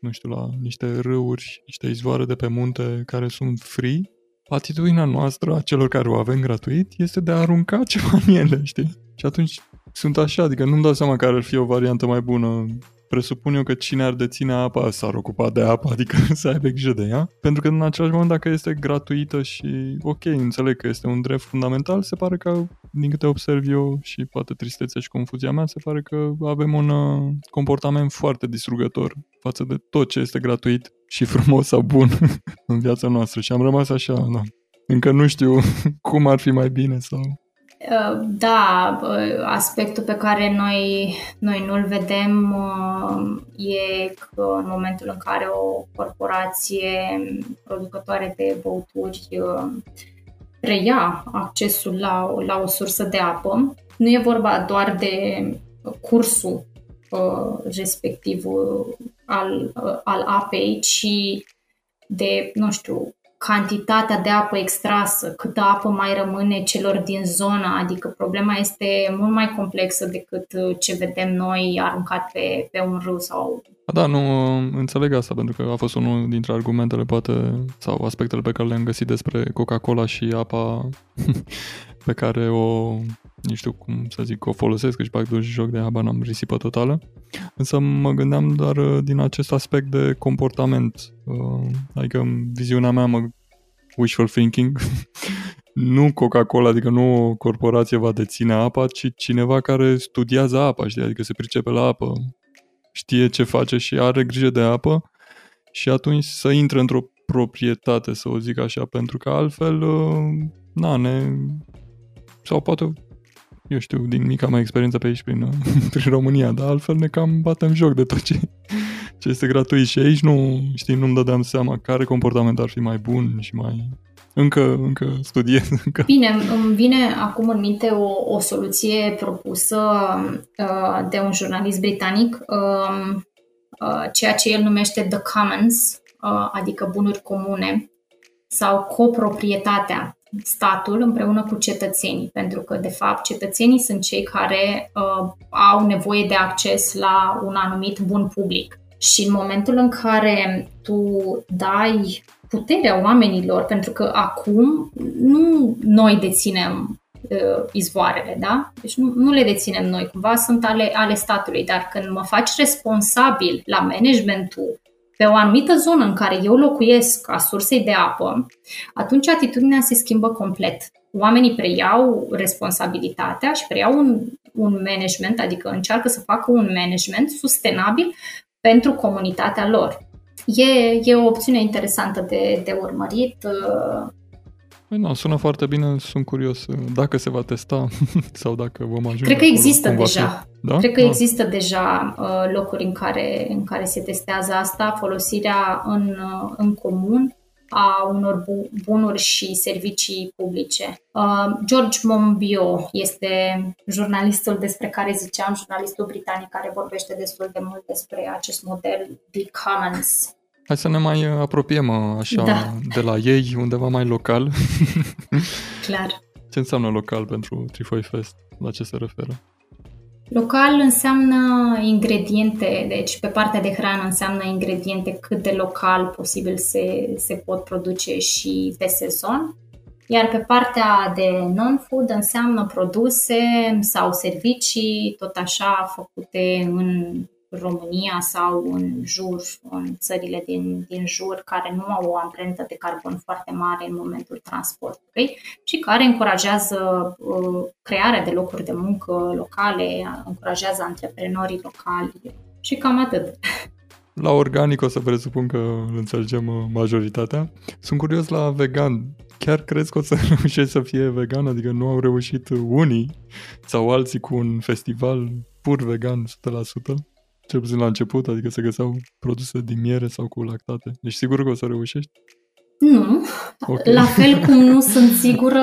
nu știu, la niște râuri, niște izvoare de pe munte care sunt free, atitudinea noastră a celor care o avem gratuit este de a arunca ceva în ele, știi? Și atunci sunt așa, adică nu-mi dau seama care ar fi o variantă mai bună presupun eu că cine ar deține apa s-ar ocupa de apă, adică să aibă grijă de ea. Pentru că în același moment dacă este gratuită și ok, înțeleg că este un drept fundamental, se pare că, din câte observ eu și poate tristețea și confuzia mea, se pare că avem un uh, comportament foarte distrugător față de tot ce este gratuit și frumos sau bun în viața noastră. Și am rămas așa, da. Încă nu știu cum ar fi mai bine sau Uh, da, uh, aspectul pe care noi, noi nu-l vedem uh, e că în momentul în care o corporație producătoare de băuturi preia accesul la, la o sursă de apă, nu e vorba doar de cursul respectiv al, al apei, ci de, nu știu, cantitatea de apă extrasă, câtă apă mai rămâne celor din zona, adică problema este mult mai complexă decât uh, ce vedem noi aruncat pe, pe un râu sau... Da, nu înțeleg asta, pentru că a fost unul dintre argumentele, poate, sau aspectele pe care le-am găsit despre Coca-Cola și apa pe care o nici știu cum să zic, o folosesc, că își bag de joc de habar n-am risipă totală. Însă mă gândeam doar uh, din acest aspect de comportament. Uh, adică în viziunea mea mă wishful thinking, nu Coca-Cola, adică nu o corporație va deține apa, ci cineva care studiază apa, știi? adică se pricepe la apă, știe ce face și are grijă de apă și atunci să intre într-o proprietate, să o zic așa, pentru că altfel, uh, na, ne... sau poate eu știu, din mica mea experiență pe aici prin, prin România, dar altfel ne cam batem joc de tot ce, ce este gratuit și aici nu, știi, nu-mi dădeam seama care comportament ar fi mai bun și mai... Încă, încă studiez. Încă. Bine, îmi vine acum în minte o, o soluție propusă uh, de un jurnalist britanic, uh, uh, ceea ce el numește The Commons, uh, adică bunuri comune, sau coproprietatea statul împreună cu cetățenii, pentru că, de fapt, cetățenii sunt cei care uh, au nevoie de acces la un anumit bun public. Și în momentul în care tu dai puterea oamenilor, pentru că acum nu noi deținem uh, izvoarele, da? Deci nu, nu le deținem noi, cumva sunt ale, ale statului, dar când mă faci responsabil la managementul pe o anumită zonă în care eu locuiesc a sursei de apă, atunci atitudinea se schimbă complet. Oamenii preiau responsabilitatea și preiau un, un management, adică încearcă să facă un management sustenabil pentru comunitatea lor. E, e o opțiune interesantă de, de urmărit. Păi nu, sună foarte bine, sunt curios uh, dacă se va testa sau dacă vom ajunge Cred că există deja. Da? Cred că da. există deja uh, locuri în care, în care se testează asta, folosirea în, uh, în comun a unor bu- bunuri și servicii publice. Uh, George Monbiot este jurnalistul despre care ziceam, jurnalistul britanic care vorbește destul de mult despre acest model The Commons Hai să ne mai apropiem așa da. de la ei, undeva mai local. Clar. Ce înseamnă local pentru Trifoi Fest? La ce se referă? Local înseamnă ingrediente, deci pe partea de hrană înseamnă ingrediente cât de local posibil se, se pot produce și pe sezon. Iar pe partea de non-food înseamnă produse sau servicii, tot așa, făcute în România sau în jur, în țările din, din jur, care nu au o amprentă de carbon foarte mare în momentul transportului și care încurajează uh, crearea de locuri de muncă locale, încurajează antreprenorii locali și cam atât. La organic o să presupun că îl înțelegem uh, majoritatea. Sunt curios la vegan. Chiar crezi că o să reușești să fie vegan? Adică nu au reușit unii sau alții cu un festival pur vegan 100%? Cel puțin la început, adică se găseau produse din miere sau cu lactate. Deci sigur că o să reușești? Nu. Okay. La fel cum nu sunt sigură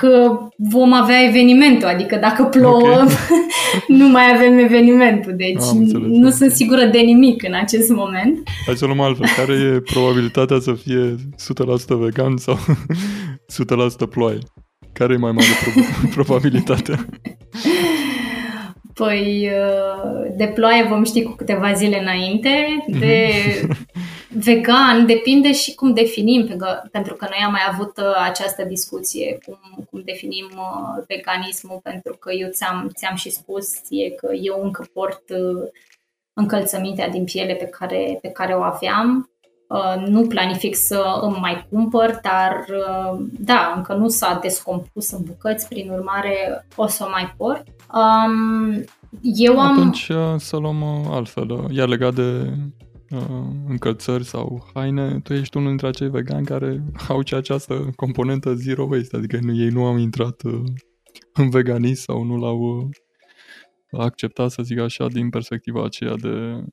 că vom avea evenimentul, adică dacă plouă, okay. nu mai avem evenimentul. Deci Am înțeles, nu okay. sunt sigură de nimic în acest moment. Hai să luăm altfel. Care e probabilitatea să fie 100% vegan sau 100% ploaie? Care e mai mare prob- probabilitatea? Păi, uh, de ploaie vom ști cu câteva zile înainte, de vegan depinde și cum definim, pentru că noi am mai avut uh, această discuție, cum, cum definim uh, veganismul, pentru că eu ți-am, ți-am și spus e că eu încă port încălțămintea din piele pe care, pe care o aveam. Nu planific să îmi mai cumpăr, dar da, încă nu s-a descompus în bucăți, prin urmare o să o mai port. Um, eu am... Atunci uh, să luăm uh, altfel. Uh, iar legat de uh, încălțări sau haine, tu ești unul dintre acei vegani care au și această componentă zero waste, adică nu, ei nu au intrat uh, în veganism sau nu l-au uh, acceptat, să zic așa, din perspectiva aceea de,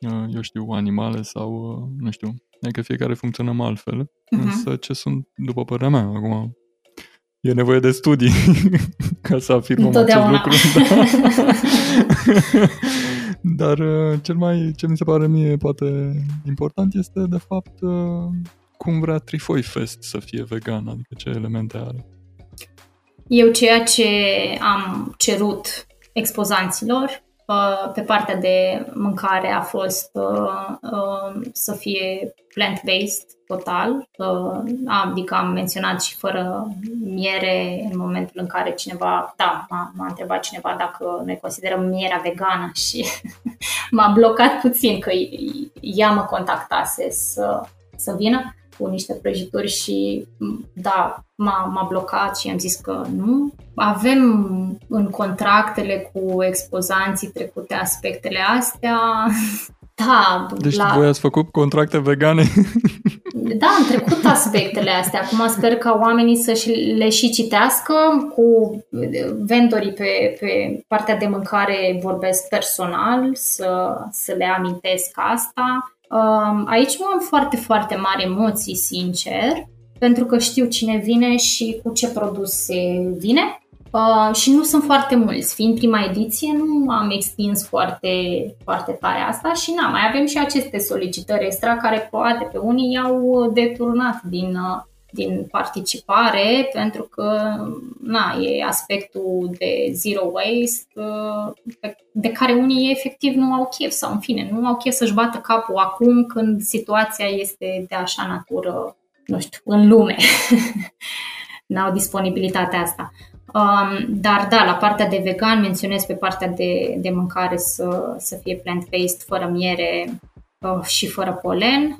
uh, eu știu, animale sau, uh, nu știu, adică fiecare funcționăm altfel, uh-huh. însă ce sunt, după părerea mea, acum E nevoie de studii ca să afirmăm acest lucru. Da. Dar uh, cel mai, ce mi se pare mie poate important este de fapt uh, cum vrea Trifoi Fest să fie vegan, adică ce elemente are. Eu ceea ce am cerut expozanților pe partea de mâncare a fost să fie plant-based total, adică am menționat și fără miere în momentul în care cineva, da, m-a, m-a întrebat cineva dacă noi considerăm mierea vegană și m-a blocat puțin că ea mă contactase să, să vină cu niște prăjituri și da, m-a, m-a blocat și am zis că nu. Avem în contractele cu expozanții trecute aspectele astea. Da, deci la... voi ați făcut contracte vegane? Da, am trecut aspectele astea. Acum sper ca oamenii să le și citească. Cu vendorii pe, pe partea de mâncare vorbesc personal, să, să le amintesc asta. Um, aici nu am foarte, foarte mari emoții, sincer, pentru că știu cine vine și cu ce produse vine. Uh, și nu sunt foarte mulți. Fiind prima ediție, nu am extins foarte, foarte tare asta și na, mai avem și aceste solicitări extra care poate pe unii i-au deturnat din, uh, din participare pentru că na, e aspectul de zero waste uh, de care unii efectiv nu au chef sau în fine, nu au chef să-și bată capul acum când situația este de așa natură, nu știu, în lume. N-au disponibilitatea asta. Um, dar da, la partea de vegan menționez pe partea de, de mâncare să, să fie plant-based, fără miere uh, și fără polen.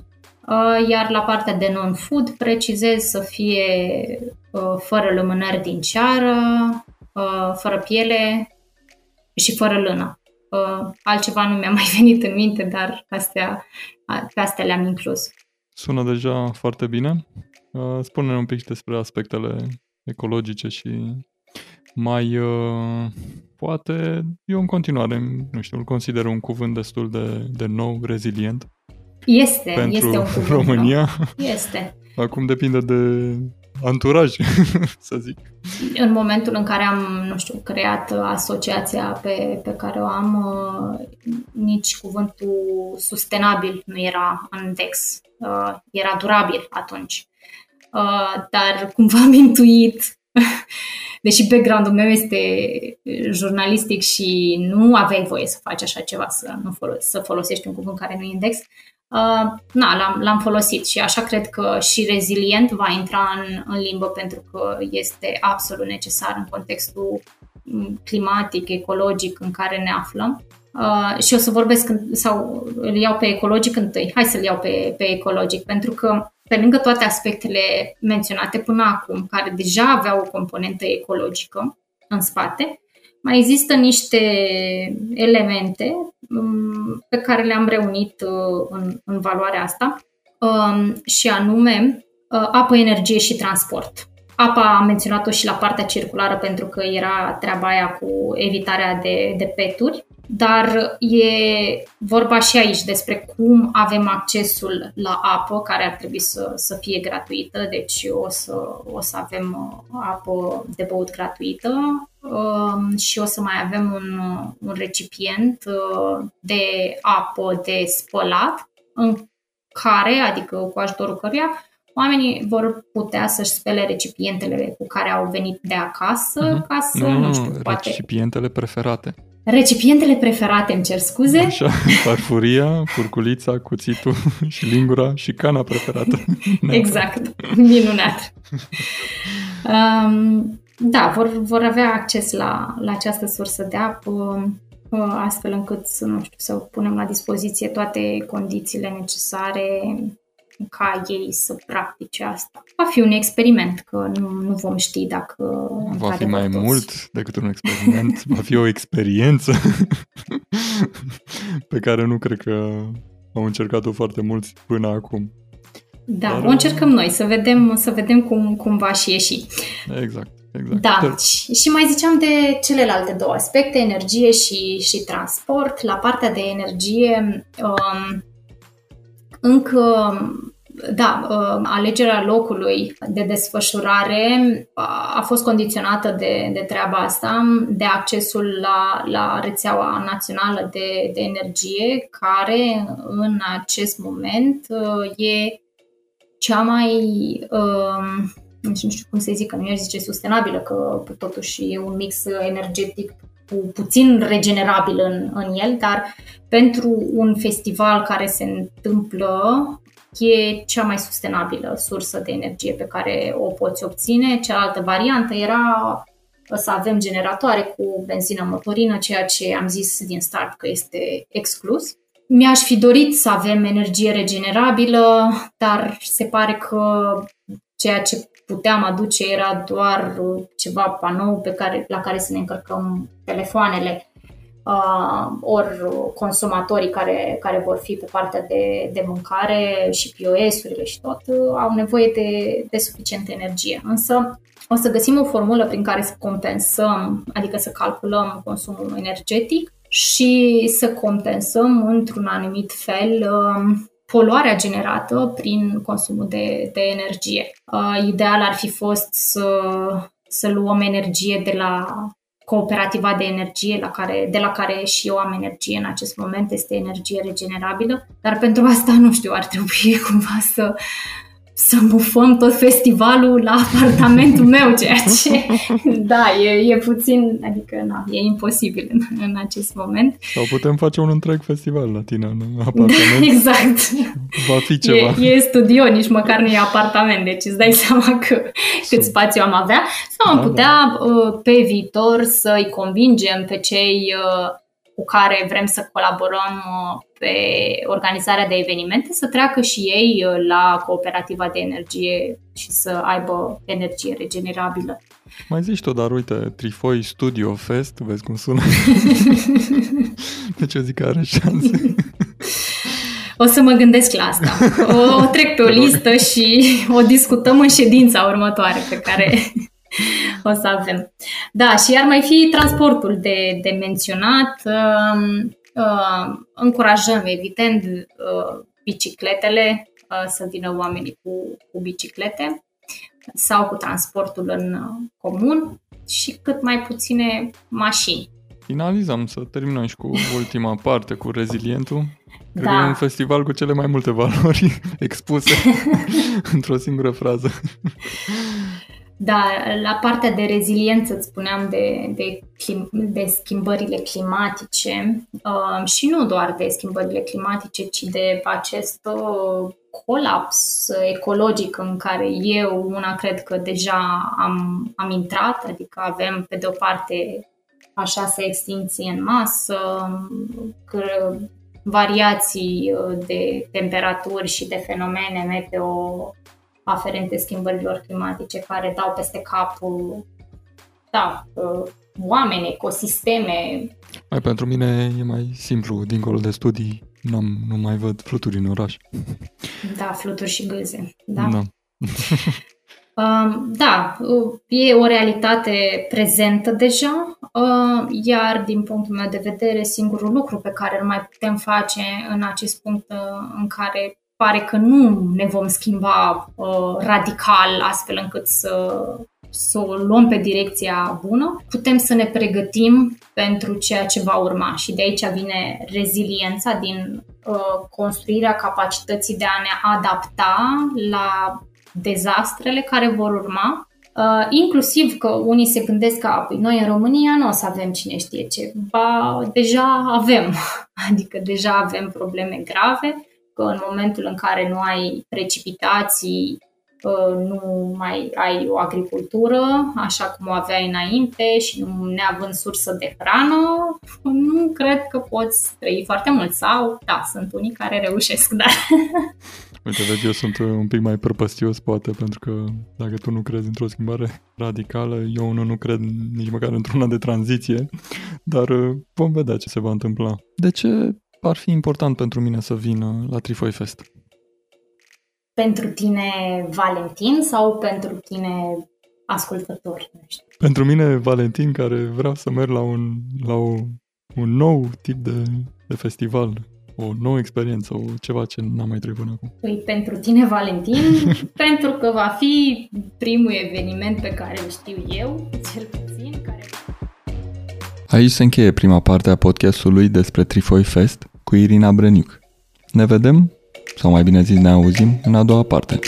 Uh, iar la partea de non-food precizez să fie uh, fără lumânări din ceară, uh, fără piele și fără lână. Uh, altceva nu mi-a mai venit în minte, dar astea, pe astea le-am inclus. Sună deja foarte bine. Uh, spune-ne un pic despre aspectele ecologice și mai uh, poate eu în continuare, nu știu, îl consider un cuvânt destul de, de nou, rezilient. Este, pentru este un cuvânt România. Nou. Este. Acum depinde de anturaj, să zic. În momentul în care am, nu știu, creat asociația pe, pe care o am, uh, nici cuvântul sustenabil nu era în text. Uh, era durabil atunci. Uh, dar cumva am intuit deși background-ul meu este jurnalistic și nu aveai voie să faci așa ceva, să, nu folos- să folosești un cuvânt care nu e index, uh, na, l-am, l-am folosit și așa cred că și rezilient va intra în, în limbă pentru că este absolut necesar în contextul mm, climatic, ecologic în care ne aflăm. Uh, și o să vorbesc sau îl iau pe ecologic întâi. Hai să-l iau pe, pe ecologic, pentru că pe lângă toate aspectele menționate până acum, care deja aveau o componentă ecologică în spate, mai există niște elemente um, pe care le-am reunit uh, în, în valoarea asta um, și anume uh, apă, energie și transport. Apa am menționat-o și la partea circulară pentru că era treaba aia cu evitarea de, de peturi dar e vorba și aici despre cum avem accesul la apă, care ar trebui să, să fie gratuită, deci o să, o să avem uh, apă de băut gratuită um, și o să mai avem un, un recipient uh, de apă de spălat, în care, adică cu ajutorul căruia, oamenii vor putea să-și spele recipientele cu care au venit de acasă, uh-huh. ca să, nu, nu știu, poate... Recipientele preferate. Recipientele preferate, îmi cer scuze. Așa, farfuria, furculița, cuțitul și lingura și cana preferată. exact, minunat. Um, da, vor, vor avea acces la, la această sursă de apă uh, astfel încât să, nu știu, să punem la dispoziție toate condițiile necesare ca ei să practice asta. Va fi un experiment, că nu, nu vom ști dacă... Va fi mai toți. mult decât un experiment, va fi o experiență pe care nu cred că au încercat-o foarte mulți până acum. Da, Dar... o încercăm noi, să vedem, să vedem cum, cum va și ieși. Exact. Exact. Da, și, și mai ziceam de celelalte două aspecte, energie și, și transport. La partea de energie, um, încă da, uh, alegerea locului de desfășurare a fost condiționată de, de treaba asta, de accesul la, la rețeaua națională de, de energie, care în acest moment uh, e cea mai, nu știu cum să zic, că nu e zice sustenabilă, că totuși e un mix energetic pu- puțin regenerabil în, în el, dar pentru un festival care se întâmplă e cea mai sustenabilă sursă de energie pe care o poți obține. Cealaltă variantă era să avem generatoare cu benzină motorină, ceea ce am zis din start că este exclus. Mi-aș fi dorit să avem energie regenerabilă, dar se pare că ceea ce puteam aduce era doar ceva panou pe care, la care să ne încărcăm telefoanele uh, ori consumatorii care, care vor fi pe partea de, de mâncare și POS-urile și tot uh, au nevoie de, de suficientă energie. Însă o să găsim o formulă prin care să compensăm, adică să calculăm consumul energetic și să compensăm într-un anumit fel uh, poluarea generată prin consumul de, de energie. Uh, ideal ar fi fost să, să luăm energie de la cooperativa de energie la care, de la care și eu am energie în acest moment, este energie regenerabilă, dar pentru asta, nu știu, ar trebui cumva să, să bufăm tot festivalul la apartamentul meu, ceea ce, da, e, e puțin, adică, na, e imposibil în, în acest moment. Sau putem face un întreg festival la tine în apartament. exact. Va fi ceva. E, e studio, nici măcar nu e apartament, deci îți dai seama că cât spațiu am avea. Sau am da, putea da. pe viitor să-i convingem pe cei uh, cu care vrem să colaborăm uh, pe organizarea de evenimente să treacă și ei uh, la cooperativa de energie și să aibă energie regenerabilă. Mai zici tu, dar uite, Trifoi Studio Fest, vezi cum sună? deci eu zic că are șanse. O să mă gândesc la asta. O, o trec pe o listă și o discutăm în ședința următoare pe care o să avem. Da, și ar mai fi transportul de, de menționat. Uh, uh, încurajăm, evident, uh, bicicletele, uh, să vină oamenii cu, cu biciclete sau cu transportul în uh, comun și cât mai puține mașini. Finalizăm să terminăm și cu ultima parte, cu rezilientul. Cred da. că e un festival cu cele mai multe valori expuse într-o singură frază. Da, la partea de reziliență îți spuneam de, de, clim, de schimbările climatice uh, și nu doar de schimbările climatice, ci de acest uh, colaps ecologic în care eu una cred că deja am, am intrat, adică avem pe de o parte așa se extinție în masă, că variații uh, de temperaturi și de fenomene meteo aferente schimbărilor climatice care dau peste capul da, uh, oameni, ecosisteme. Mai pentru mine e mai simplu, dincolo de studii, n-am, nu mai văd fluturi în oraș. Da, fluturi și gâze. Da. da. Um, da, e o realitate prezentă deja, uh, iar din punctul meu de vedere, singurul lucru pe care îl mai putem face în acest punct uh, în care pare că nu ne vom schimba uh, radical astfel încât să, să o luăm pe direcția bună, putem să ne pregătim pentru ceea ce va urma și de aici vine reziliența din uh, construirea capacității de a ne adapta la dezastrele care vor urma. Uh, inclusiv că unii se gândesc că păi noi în România nu o să avem cine știe ce, ba deja avem, adică deja avem probleme grave că în momentul în care nu ai precipitații, uh, nu mai ai o agricultură așa cum o aveai înainte și nu neavând sursă de hrană, nu cred că poți trăi foarte mult. Sau, da, sunt unii care reușesc, dar... Uite, vezi, eu sunt un pic mai prăpăstios, poate, pentru că dacă tu nu crezi într-o schimbare radicală, eu unul nu cred nici măcar într-una de tranziție, dar uh, vom vedea ce se va întâmpla. De ce ar fi important pentru mine să vin la Trifoi Fest? Pentru tine Valentin sau pentru tine ascultător? Pentru mine Valentin care vreau să merg la un, la o, un nou tip de, de festival, o nouă experiență, o ceva ce n-am mai trăit până acum. Păi pentru tine Valentin, pentru că va fi primul eveniment pe care îl știu eu, cel puțin, care... Aici se încheie prima parte a podcastului despre Trifoi Fest, cu Irina Brăniuc. Ne vedem, sau mai bine zis ne auzim, în a doua parte.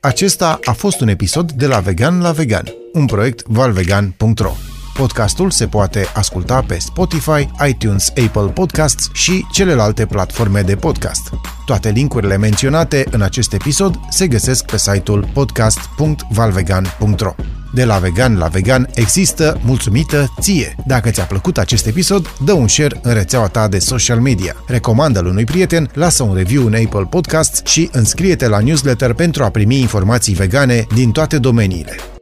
Acesta a fost un episod de la Vegan la Vegan, un proiect valvegan.ro. Podcastul se poate asculta pe Spotify, iTunes, Apple Podcasts și celelalte platforme de podcast. Toate linkurile menționate în acest episod se găsesc pe site-ul podcast.valvegan.ro. De la vegan la vegan există mulțumită ție. Dacă ți-a plăcut acest episod, dă un share în rețeaua ta de social media. Recomandă-l unui prieten, lasă un review în Apple Podcasts și înscrie-te la newsletter pentru a primi informații vegane din toate domeniile.